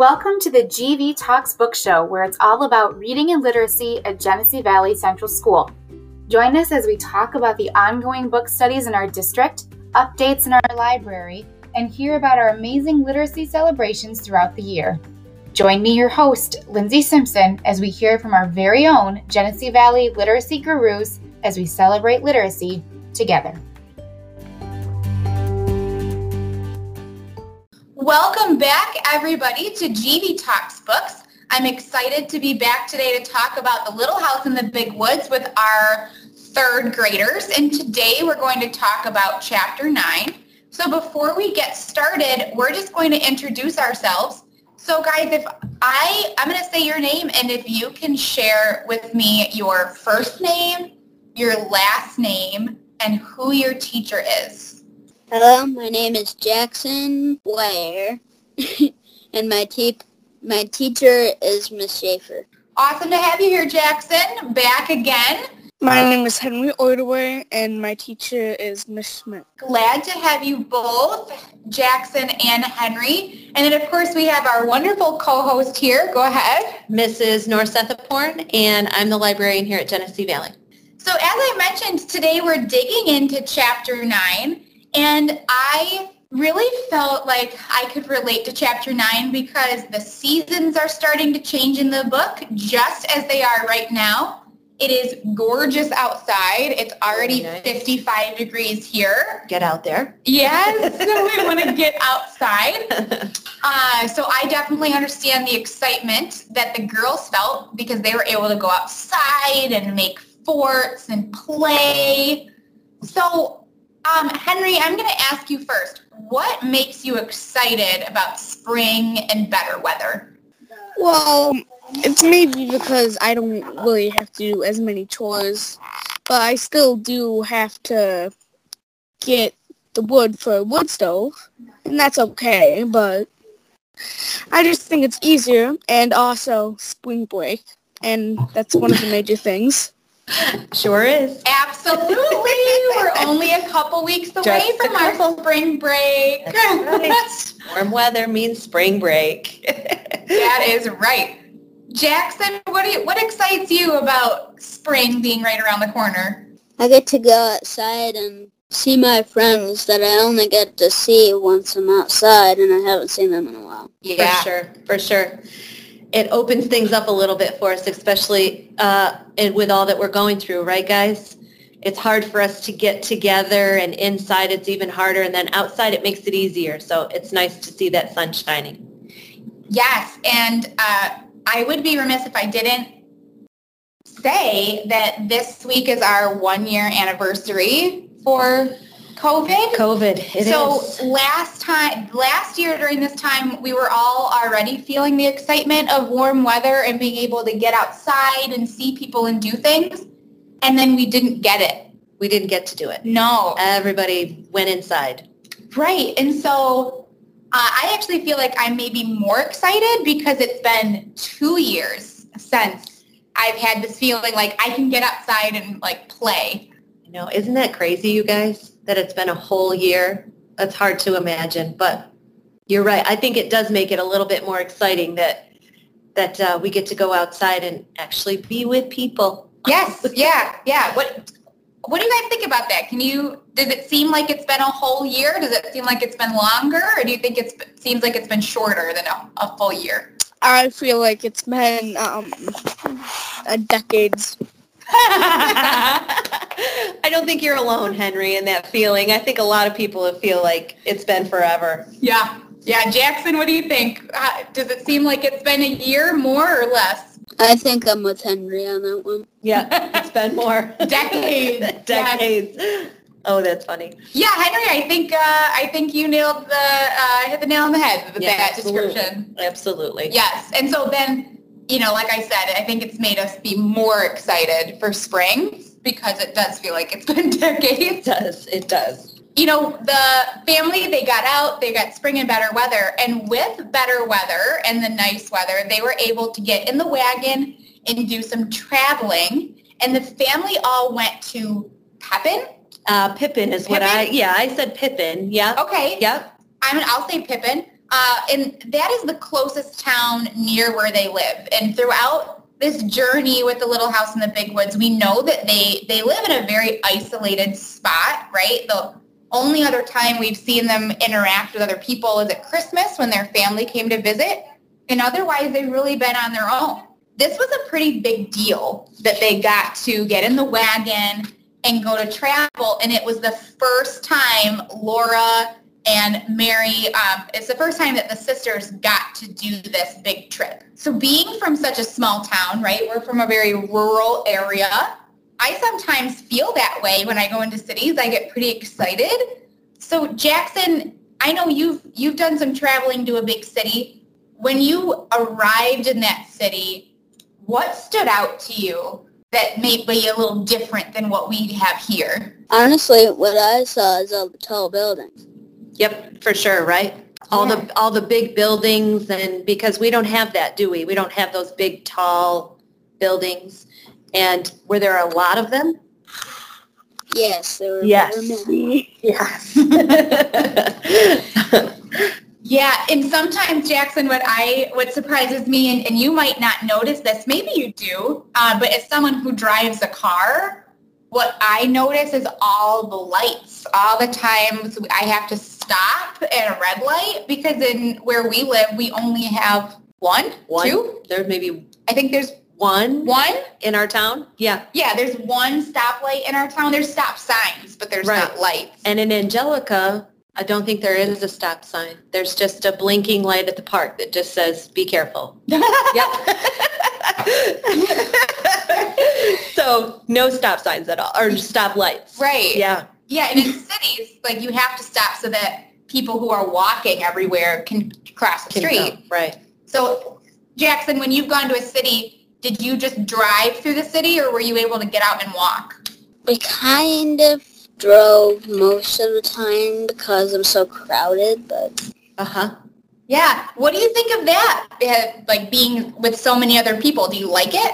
Welcome to the GV Talks Book Show, where it's all about reading and literacy at Genesee Valley Central School. Join us as we talk about the ongoing book studies in our district, updates in our library, and hear about our amazing literacy celebrations throughout the year. Join me, your host, Lindsay Simpson, as we hear from our very own Genesee Valley literacy gurus as we celebrate literacy together. Welcome back, everybody, to GV Talks Books. I'm excited to be back today to talk about The Little House in the Big Woods with our third graders. And today we're going to talk about Chapter 9. So before we get started, we're just going to introduce ourselves. So guys, if I, I'm going to say your name, and if you can share with me your first name, your last name, and who your teacher is. Hello, my name is Jackson Blair, and my te- my teacher is Miss Schaefer. Awesome to have you here, Jackson. Back again. My name is Henry Ordway, and my teacher is Miss Schmidt. Glad to have you both, Jackson and Henry. And then, of course, we have our wonderful co-host here. Go ahead. Mrs. Norsethaporn, and I'm the librarian here at Genesee Valley. So as I mentioned, today we're digging into Chapter 9. And I really felt like I could relate to chapter 9 because the seasons are starting to change in the book just as they are right now. It is gorgeous outside. It's already nice. 55 degrees here. Get out there. Yes, we want to get outside. Uh, so I definitely understand the excitement that the girls felt because they were able to go outside and make forts and play. So um, Henry, I'm going to ask you first. What makes you excited about spring and better weather? Well, it's maybe because I don't really have to do as many chores, but I still do have to get the wood for a wood stove, and that's okay, but I just think it's easier, and also spring break, and that's one of the major things. Sure is. Absolutely. We're only a couple weeks away Just from our spring break. Right. Warm weather means spring break. that is right. Jackson, what you, what excites you about spring being right around the corner? I get to go outside and see my friends that I only get to see once I'm outside and I haven't seen them in a while. Yeah, for sure, for sure it opens things up a little bit for us, especially uh, with all that we're going through, right, guys? It's hard for us to get together, and inside it's even harder, and then outside it makes it easier. So it's nice to see that sun shining. Yes, and uh, I would be remiss if I didn't say that this week is our one-year anniversary for COVID. COVID. It so is. last time, last year during this time, we were all already feeling the excitement of warm weather and being able to get outside and see people and do things. And then we didn't get it. We didn't get to do it. No. Everybody went inside. Right. And so uh, I actually feel like I'm maybe more excited because it's been two years since I've had this feeling like I can get outside and like play. You know, isn't that crazy, you guys? that it's been a whole year. That's hard to imagine, but you're right. I think it does make it a little bit more exciting that that uh, we get to go outside and actually be with people. Yes, yeah, yeah. What what do you guys think about that? Can you does it seem like it's been a whole year? Does it seem like it's been longer, or do you think it seems like it's been shorter than a, a full year? I feel like it's been um, a decades I don't think you're alone, Henry, in that feeling. I think a lot of people feel like it's been forever. Yeah. Yeah. Jackson, what do you think? Uh, does it seem like it's been a year more or less? I think I'm with Henry on that one. Yeah, it's been more. Decades. Decades. Yes. Oh, that's funny. Yeah, Henry, I think uh, I think you nailed the uh, hit the nail on the head with yeah, that absolutely. description. Absolutely. Yes, and so then you know, like I said, I think it's made us be more excited for spring because it does feel like it's been decades. It does. It does. You know, the family, they got out, they got spring and better weather. And with better weather and the nice weather, they were able to get in the wagon and do some traveling. And the family all went to Pepin. Uh, Pippin is Pippin? what I, yeah, I said Pippin. Yeah. Okay. Yep. I mean, I'll say Pippin. Uh, and that is the closest town near where they live. And throughout this journey with the Little House in the Big Woods, we know that they, they live in a very isolated spot, right? The only other time we've seen them interact with other people is at Christmas when their family came to visit. And otherwise, they've really been on their own. This was a pretty big deal that they got to get in the wagon and go to travel. And it was the first time Laura and Mary, um, it's the first time that the sisters got to do this big trip. So being from such a small town, right, we're from a very rural area. I sometimes feel that way when I go into cities. I get pretty excited. So Jackson, I know you've you've done some traveling to a big city. When you arrived in that city, what stood out to you that may be a little different than what we have here? Honestly, what I saw is all the tall buildings. Yep, for sure, right? All Yeah. the all the big buildings and because we don't have that, do we? We don't have those big tall buildings. And were there a lot of them? Yes, there were Yes. many. Yes. Yeah, and sometimes Jackson, what I what surprises me, and, and you might not notice this, maybe you do, uh, but as someone who drives a car, what I notice is all the lights. All the times I have to stop at a red light because in where we live, we only have one, One. two. There may be I think there's one one. in our town. Yeah. Yeah, there's one stoplight in our town. There's stop signs, but there's Right. not lights. And in Angelica, I don't think there is a stop sign. There's just a blinking light at the park that just says, be careful. Yep. so no stop signs at all, or stop lights. right. Yeah. Yeah, and in cities, like you have to stop so that people who are walking everywhere can cross the Can street. go. Right. So, Jackson, when you've gone to a city, did you just drive through the city or were you able to get out and walk? We kind of drove most of the time because I'm so crowded, but Uh-huh. Yeah. What do you think of that? Uh, Like being with so many other people, do you like it?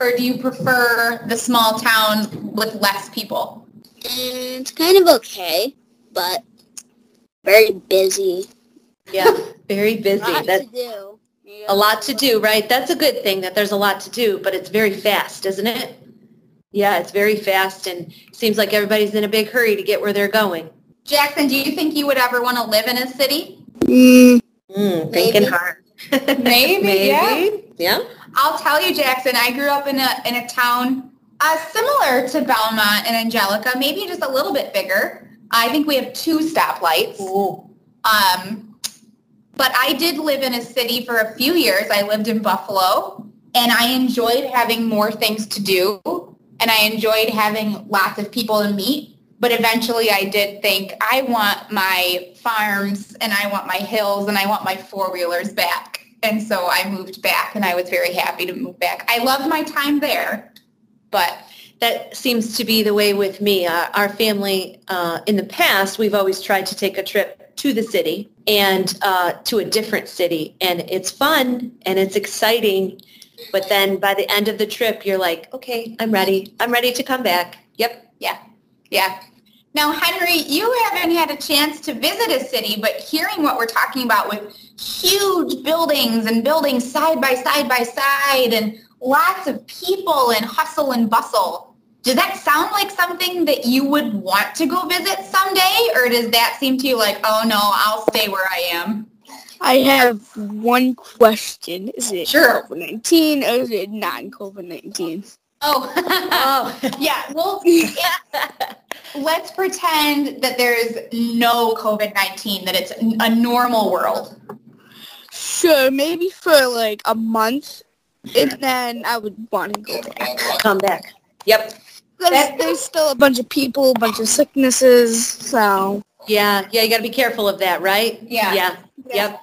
Or do you prefer the small town with less people? It's kind of okay, but very busy. Yeah. Very busy. a Lot That to do. You a lot to do, right? That's a good thing that there's a lot to do, but it's very fast, isn't it? Yeah, it's very fast and seems like everybody's in a big hurry to get where they're going. Jackson, do you think you would ever want to live in a city? Mm, Mm, thinking hard. Maybe, yeah. Yeah. I'll tell you, Jackson, I grew up in a, in a town uh, similar to Belmont and Angelica, maybe just a little bit bigger. I think we have two stoplights. Ooh. Um, but I did live in a city for a few years. I lived in Buffalo, and I enjoyed having more things to do, and I enjoyed having lots of people to meet. But eventually I did think, I want my farms, and I want my hills, and I want my four-wheelers back. And so I moved back, and I was very happy to move back. I loved my time there, but That seems to be the way with me. Uh, our family, uh, in the past, we've always tried to take a trip to the city and uh, to a different city. And it's fun and it's exciting. But then by the end of the trip, you're like, okay, I'm ready. I'm ready to come back. Yep. Yeah. Yeah. Now, Henry, you haven't had a chance to visit a city, but hearing what we're talking about with huge buildings and buildings side by side by side and lots of people and hustle and bustle, does that sound like something that you would want to go visit someday? Or does that seem to you like, oh no, I'll stay where I am? I have one question. Is it Sure. COVID-19 or is it non-COVID-19? Oh, Oh, yeah. Well, let's pretend that there's no COVID-19, that it's a normal world. Sure, maybe for like a month, and then I would want to go back. come back. Yep. Because there's still a bunch of people, a bunch of sicknesses, so... Yeah. Yeah. You got to be careful of that, right? Yeah. Yeah. Yep.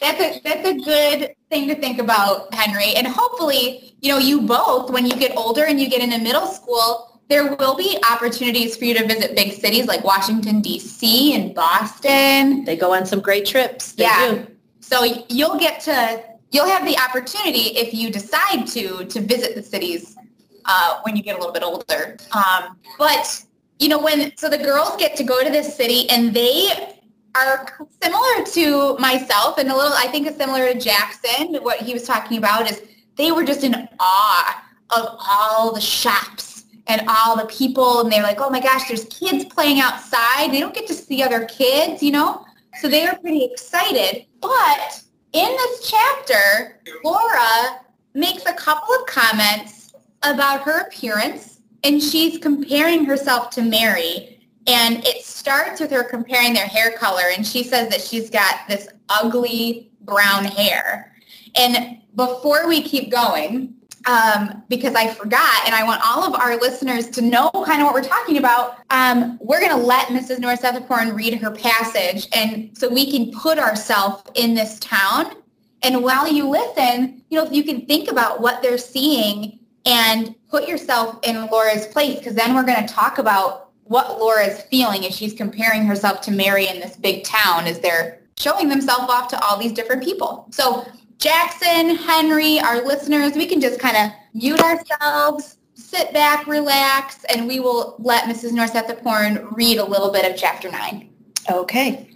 That's a that's a good thing to think about, Henry. And hopefully, you know, you both, when you get older and you get into middle school, there will be opportunities for you to visit big cities like Washington D.C. and Boston. They go on some great trips. They Yeah. do. So you'll get to you'll have the opportunity if you decide to to visit the cities uh, when you get a little bit older. Um, but you know when so the girls get to go to this city and they are similar to myself and a little, I think, is similar to Jackson. What he was talking about is they were just in awe of all the shops and all the people, and they're like, oh my gosh, there's kids playing outside. They don't get to see other kids, you know? So they were pretty excited. But in this chapter, Laura makes a couple of comments about her appearance, and she's comparing herself to Mary and it starts with her comparing their hair color, and she says that she's got this ugly brown hair. And before we keep going, um, because I forgot, and I want all of our listeners to know kind of what we're talking about, um, we're going to let Mrs. North Sethithorn read her passage, and so we can put ourselves in this town. And while you listen, you know, you can think about what they're seeing and put yourself in Laura's place, because then we're going to talk about what Laura is feeling as she's comparing herself to Mary in this big town as they're showing themselves off to all these different people. So Jackson, Henry, our listeners, we can just kind of mute ourselves, sit back, relax, and we will let Mrs. Norseth read a little bit of chapter 9. Okay.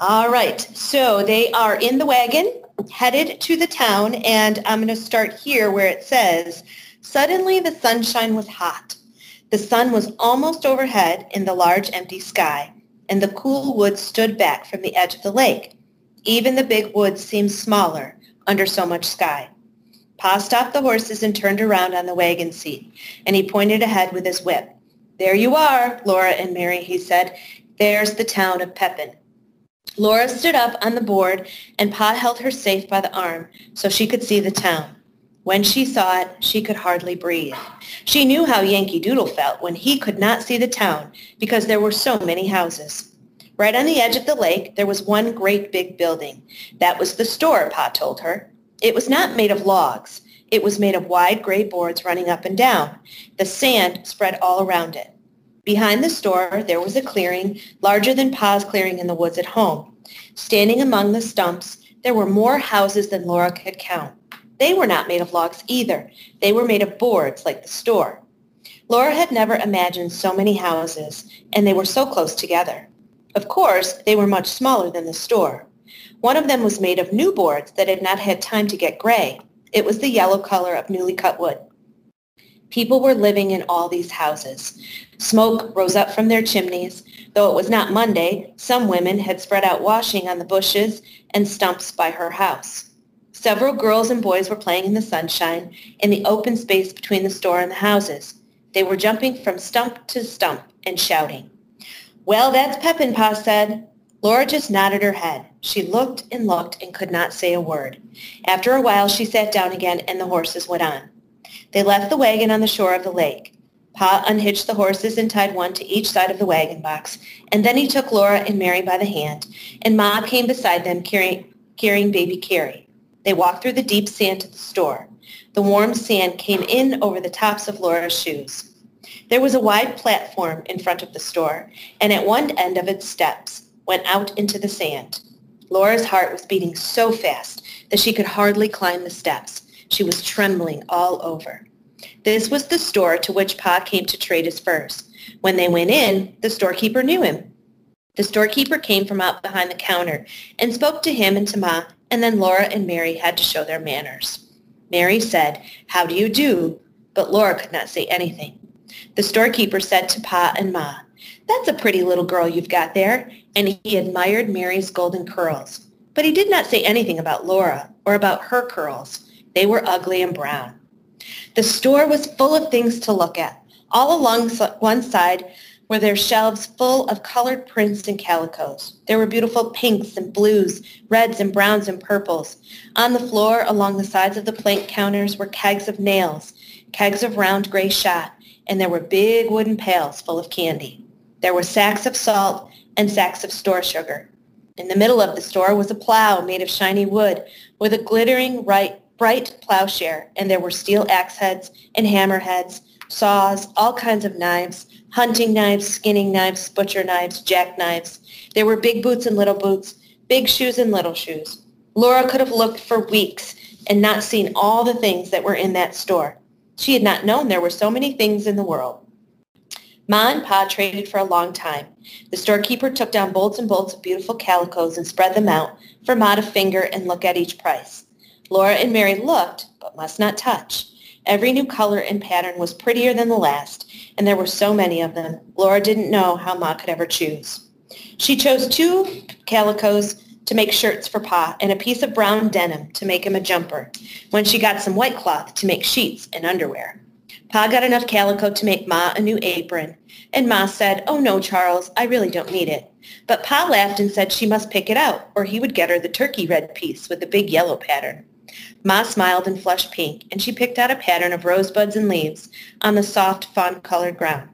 All right. So they are in the wagon, headed to the town, and I'm going to start here where it says, Suddenly the sunshine was hot the sun was almost overhead in the large empty sky, and the cool woods stood back from the edge of the lake. Even the big woods seemed smaller under so much sky. Pa stopped the horses and turned around on the wagon seat, and he pointed ahead with his whip. There you are, Laura and Mary, he said. There's the town of Pepin. Laura stood up on the board, and Pa held her safe by the arm so she could see the town. When she saw it, she could hardly breathe. She knew how Yankee Doodle felt when he could not see the town because there were so many houses. Right on the edge of the lake, there was one great big building. That was the store, Pa told her. It was not made of logs. It was made of wide gray boards running up and down. The sand spread all around it. Behind the store, there was a clearing larger than Pa's clearing in the woods at home. Standing among the stumps, there were more houses than Laura could count. They were not made of logs either. They were made of boards like the store. Laura had never imagined so many houses, and they were so close together. Of course, they were much smaller than the store. One of them was made of new boards that had not had time to get gray. It was the yellow color of newly cut wood. People were living in all these houses. Smoke rose up from their chimneys. Though it was not Monday, some women had spread out washing on the bushes and stumps by her house. Several girls and boys were playing in the sunshine in the open space between the store and the houses. They were jumping from stump to stump and shouting. Well, that's Pepin, Pa said. Laura just nodded her head. She looked and looked and could not say a word. After a while, she sat down again and the horses went on. They left the wagon on the shore of the lake. Pa unhitched the horses and tied one to each side of the wagon box, and then he took Laura and Mary by the hand, and Ma came beside them carrying, carrying baby Carrie. They walked through the deep sand to the store. The warm sand came in over the tops of Laura's shoes. There was a wide platform in front of the store, and at one end of its steps went out into the sand. Laura's heart was beating so fast that she could hardly climb the steps. She was trembling all over. This was the store to which Pa came to trade his furs. When they went in, the storekeeper knew him. The storekeeper came from out behind the counter and spoke to him and to Ma and then Laura and Mary had to show their manners. Mary said, How do you do? But Laura could not say anything. The storekeeper said to Pa and Ma, That's a pretty little girl you've got there, and he admired Mary's golden curls. But he did not say anything about Laura or about her curls. They were ugly and brown. The store was full of things to look at. All along one side were their shelves full of colored prints and calicos. There were beautiful pinks and blues, reds and browns and purples. On the floor along the sides of the plank counters were kegs of nails, kegs of round gray shot, and there were big wooden pails full of candy. There were sacks of salt and sacks of store sugar. In the middle of the store was a plow made of shiny wood with a glittering bright, bright plowshare, and there were steel axe heads and hammer heads, saws, all kinds of knives, hunting knives, skinning knives, butcher knives, jack knives. There were big boots and little boots, big shoes and little shoes. Laura could have looked for weeks and not seen all the things that were in that store. She had not known there were so many things in the world. Ma and Pa traded for a long time. The storekeeper took down bolts and bolts of beautiful calicos and spread them out for Ma to finger and look at each price. Laura and Mary looked, but must not touch. Every new color and pattern was prettier than the last, and there were so many of them, Laura didn't know how Ma could ever choose. She chose two calicos to make shirts for Pa and a piece of brown denim to make him a jumper, when she got some white cloth to make sheets and underwear. Pa got enough calico to make Ma a new apron, and Ma said, oh no, Charles, I really don't need it. But Pa laughed and said she must pick it out, or he would get her the turkey red piece with the big yellow pattern. Ma smiled and flushed pink, and she picked out a pattern of rosebuds and leaves on the soft, fawn-colored ground.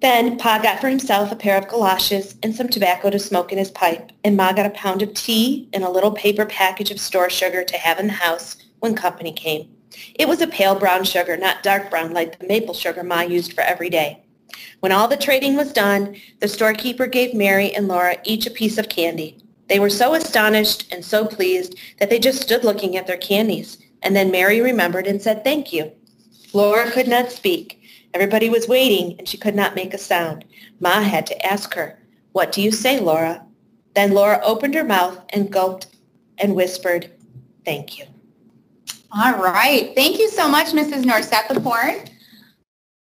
Then Pa got for himself a pair of galoshes and some tobacco to smoke in his pipe, and Ma got a pound of tea and a little paper package of store sugar to have in the house when company came. It was a pale brown sugar, not dark brown like the maple sugar Ma used for every day. When all the trading was done, the storekeeper gave Mary and Laura each a piece of candy. They were so astonished and so pleased that they just stood looking at their candies. And then Mary remembered and said thank you. Laura could not speak. Everybody was waiting, and she could not make a sound. Ma had to ask her, What do you say, Laura? Then Laura opened her mouth and gulped and whispered, Thank you. All right. Thank you so much, Mrs. Norsethaporn.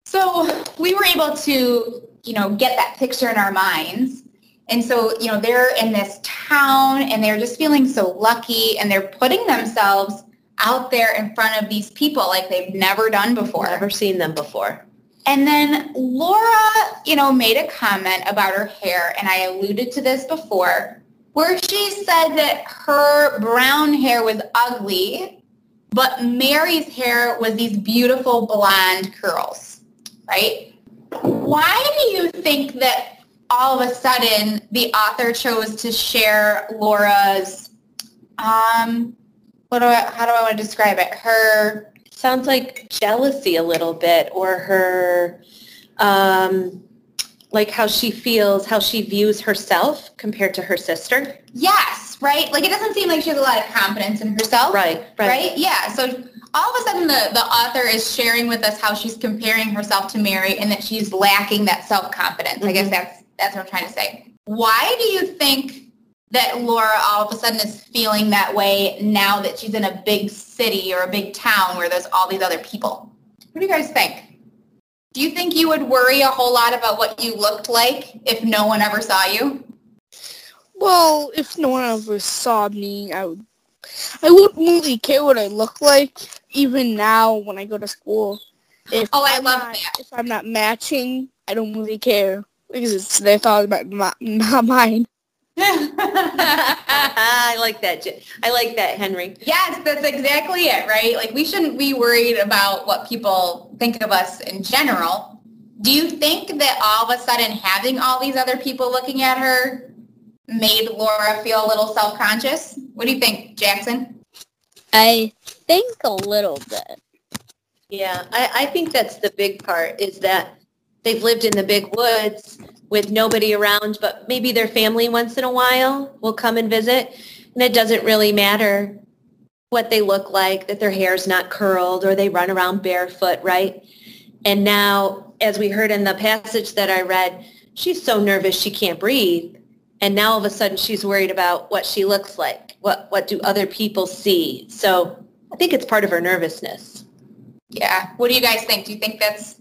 So we were able to, you know, get that picture in our minds. And so, you know, they're in this town and they're just feeling so lucky and they're putting themselves out there in front of these people like they've never done before. Never seen them before. And then Laura, you know, made a comment about her hair, and I alluded to this before, where she said that her brown hair was ugly but Mary's hair was these beautiful blonde curls, right? Why do you think that all of a sudden the author chose to share Laura's, um, what do I, how do I want to describe it? Her sounds like jealousy a little bit, or her, um, like how she feels, how she views herself compared to her sister. Yes, right? Like it doesn't seem like she has a lot of confidence in herself. Right, right. Right? Yeah. So all of a sudden the, the author is sharing with us how she's comparing herself to Mary and that she's lacking that self-confidence. Mm-hmm. I guess that's that's what I'm trying to say. Why do you think that Laura all of a sudden is feeling that way now that she's in a big city or a big town where there's all these other people? What do you guys think? Do you think you would worry a whole lot about what you looked like if no one ever saw you? Well, if no one ever saw me, I would. I wouldn't really care what I look like, even now when I go to school. If oh, I I'm love not, that. If I'm not matching, I don't really care because it's their thought about not, not mine. I like that. I like that, Henry. Yes, that's exactly it, right? Like we shouldn't be worried about what people think of us in general. Do you think that all of a sudden having all these other people looking at her made Laura feel a little self-conscious? What do you think, Jackson? I think a little bit. Yeah, I, I think that's the big part is that they've lived in the big woods with nobody around, but maybe their family once in a while will come and visit. And it doesn't really matter what they look like, that their hair's not curled or they run around barefoot, right? And now, as we heard in the passage that I read, she's so nervous she can't breathe and now all of a sudden she's worried about what she looks like. What what do other people see? So I think it's part of her nervousness. Yeah. What do you guys think? Do you think that's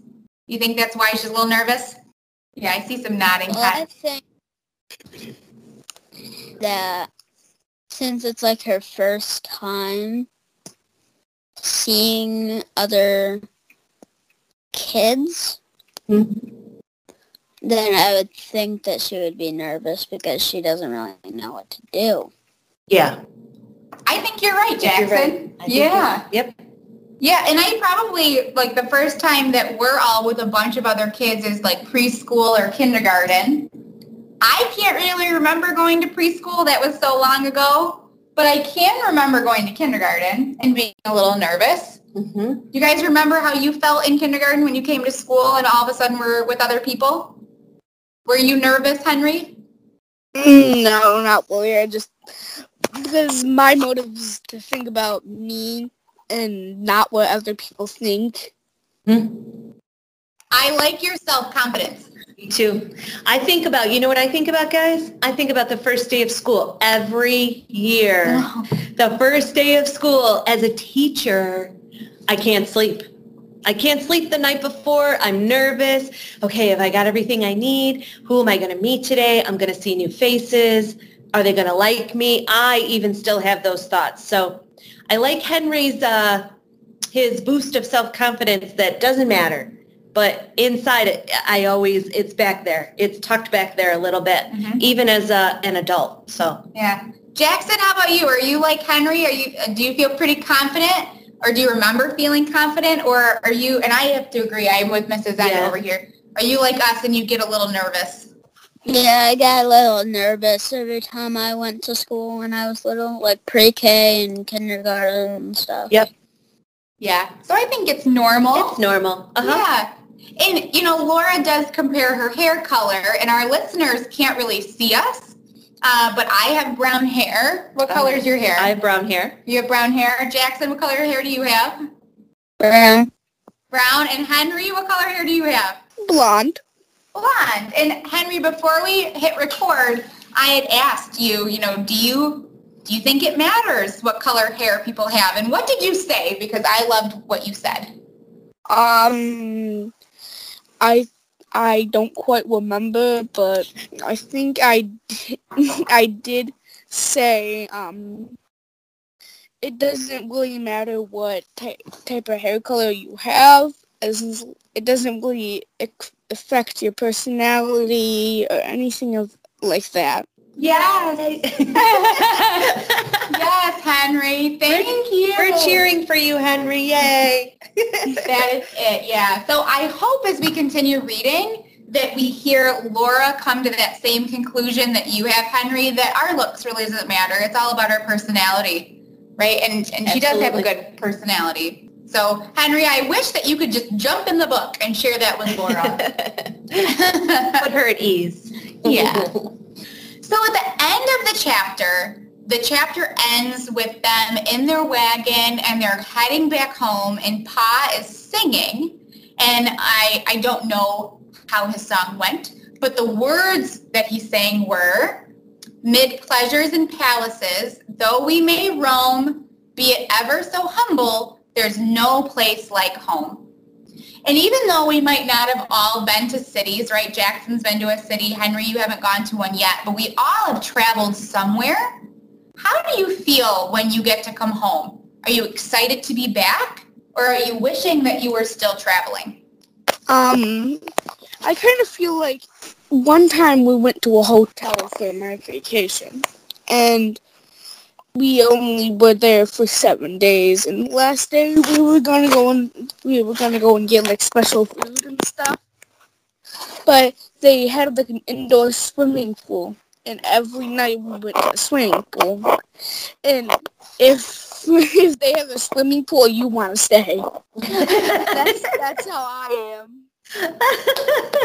you think that's why she's a little nervous? Yeah, I see some nodding well, I think that since it's like her first time seeing other kids, mm-hmm then I would think that she would be nervous because she doesn't really know what to do. Yeah. I think you're right, Jackson. You're right. Yeah. Yep. Yeah, and I probably, like, the first time that we're all with a bunch of other kids is, like, preschool or kindergarten. I can't really remember going to preschool. That was so long ago. But I can remember going to kindergarten and being a little nervous. Mm-hmm. You guys remember how you felt in kindergarten when you came to school and all of a sudden were with other people? Were you nervous, Henry? Mm, no, not really. I just because my motive is to think about me and not what other people think. Hmm. I like your self-confidence. Me too. I think about, you know what I think about, guys? I think about the first day of school every year. The first day of school as a teacher, I can't sleep. I can't sleep the night before. I'm nervous. Okay, have I got everything I need? Who am I going to meet today? I'm going to see new faces. Are they going to like me? I even still have those thoughts. So I like Henry's, uh, his boost of self-confidence that doesn't matter. But inside it, I always, it's back there. It's tucked back there a little bit, Mhm. even as a, an adult. So Yeah. Jackson, how about you? Are you like Henry? Are you do you feel pretty confident? Or do you remember feeling confident? Or are you and I have to agree, I'm with Mrs. Yeah. over here. Are you like us and you get a little nervous? Yeah, I got a little nervous every time I went to school when I was little, like pre-K and kindergarten and stuff. Yep. Yeah. So I think it's normal. it's normal. Uh-huh. Yeah. And, you know, Laura does compare her hair color, and our listeners can't really see us, uh, but I have brown hair. What Oh, color is your hair? I have brown hair. you have brown hair. Jackson, what color hair do you have? Brown. Brown. And Henry, what color hair do you have? Blonde. Blonde. And Henry, before we hit record, I had asked you, you know, do you do you think it matters what color hair people have? And what did you say? Because I loved what you said. Um, I I don't quite remember, but I think I I did say um. It doesn't really matter what ty- type of hair color you have, as it doesn't really affect your personality or anything of like that. Yes. yes, Henry. Thank you. We're cheering for you, Henry. Yay. That is it, yeah. So I hope as we continue reading that we hear Laura come to that same conclusion that you have, Henry, that our looks really doesn't matter. It's all about our personality, right? And, and she does have a good personality. So, Henry, I wish that you could just jump in the book and share that with Laura. Put her at ease. Yeah. So at the end of the chapter, the chapter ends with them in their wagon and they're heading back home and Pa is singing. And I, I don't know how his song went, but the words that he sang were, Mid pleasures and palaces, though we may roam, be it ever so humble, there's no place like home. And even though we might not have all been to cities, right? Jackson's been to a city. Henry, you haven't gone to one yet, but we all have traveled somewhere. How do you feel when you get to come home? Are you excited to be back? Or are you wishing that you were still traveling? Um, I kind of feel like one time we went to a hotel for my vacation, and we only were there for seven days. And the last day we were gonna go and we were gonna go and get like special food and stuff. But they had like an indoor swimming pool, and every night we went to the swimming pool. And if if they have a swimming pool, you want to stay. That's that's how I am.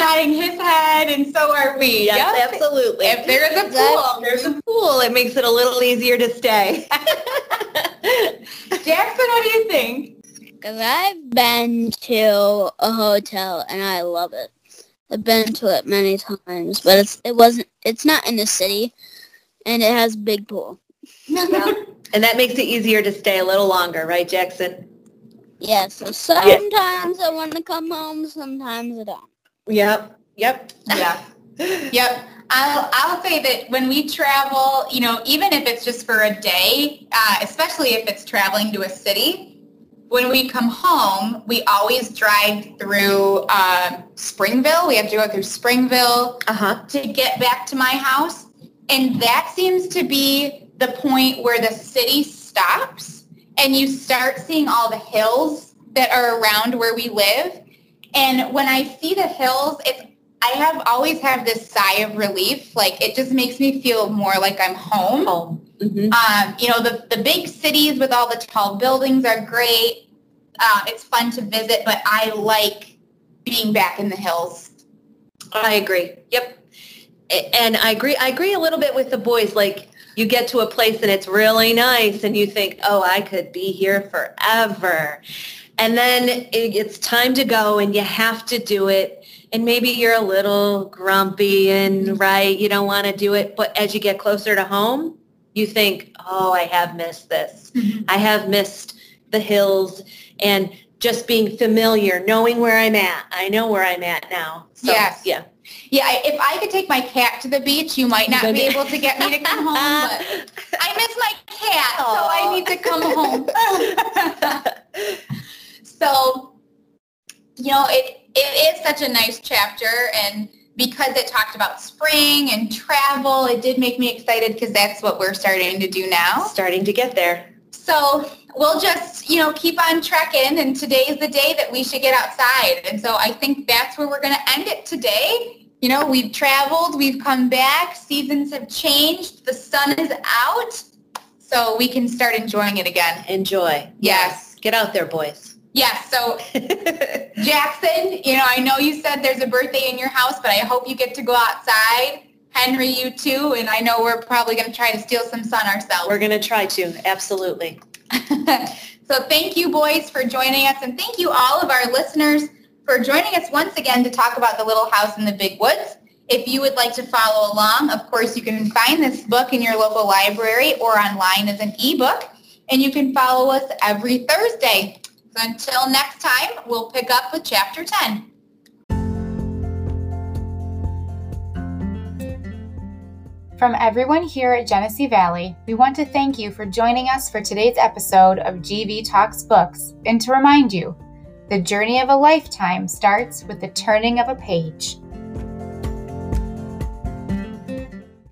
Yeah, nodding his head, and so are we. Yes, Yep. absolutely. If there's a pool, there's a pool, it makes it a little easier to stay. Jackson, what do you think? Because I've been to a hotel and I love it. I've been to it many times, but it's it wasn't it's not in the city, and it has a big pool. and that makes it easier to stay a little longer, right, Jackson? Yeah, so sometimes I want to come home, sometimes I don't. Yep. Yep. Yeah. Yep. I'll, I'll say that when we travel, you know, even if it's just for a day, uh, especially if it's traveling to a city, when we come home, we always drive through uh, Springville. We have to go through Springville Uh-huh. to get back to my house. And that seems to be the point where the city stops and you start seeing all the hills that are around where we live. And when I see the hills, it's I have always have this sigh of relief. Like it just makes me feel more like I'm home. Home. hmm Um, you know, the, the big cities with all the tall buildings are great. Uh, it's fun to visit, but I like being back in the hills. I agree. Yep. And I agree. I agree a little bit with the boys. Like you get to a place and it's really nice, and you think, "Oh, I could be here forever." And then it, it's time to go and you have to do it. And maybe you're a little grumpy and right, you don't want to do it. But as you get closer to home, you think, oh, I have missed this. Mhm. I have missed the hills and just being familiar, knowing where I'm at. I know where I'm at now. So, Yes. Yeah. Yeah, if I could take my cat to the beach, you might not be able to get me to come home, but I miss my cat, so I need to come home. so, you know, it, it is such a nice chapter, and because it talked about spring and travel, it did make me excited because that's what we're starting to do now. Starting to get there. So we'll just, you know, keep on trekking, and today is the day that we should get outside. And so I think that's where we're going to end it today. You know, we've traveled, we've come back, seasons have changed, the sun is out, so we can start enjoying it again. Enjoy. Yes. Get out there, boys. Yes, so Jackson, you know, I know you said there's a birthday in your house, but I hope you get to go outside. Henry, you too, and I know we're probably going to try to steal some sun ourselves. We're going to try to. Absolutely. so thank you boys for joining us and thank you all of our listeners for joining us once again to talk about the little house in the big woods. If you would like to follow along, of course you can find this book in your local library or online as an ebook and you can follow us every Thursday. So until next time, we'll pick up with chapter 10. From everyone here at Genesee Valley, we want to thank you for joining us for today's episode of GV Talks Books and to remind you, the journey of a lifetime starts with the turning of a page.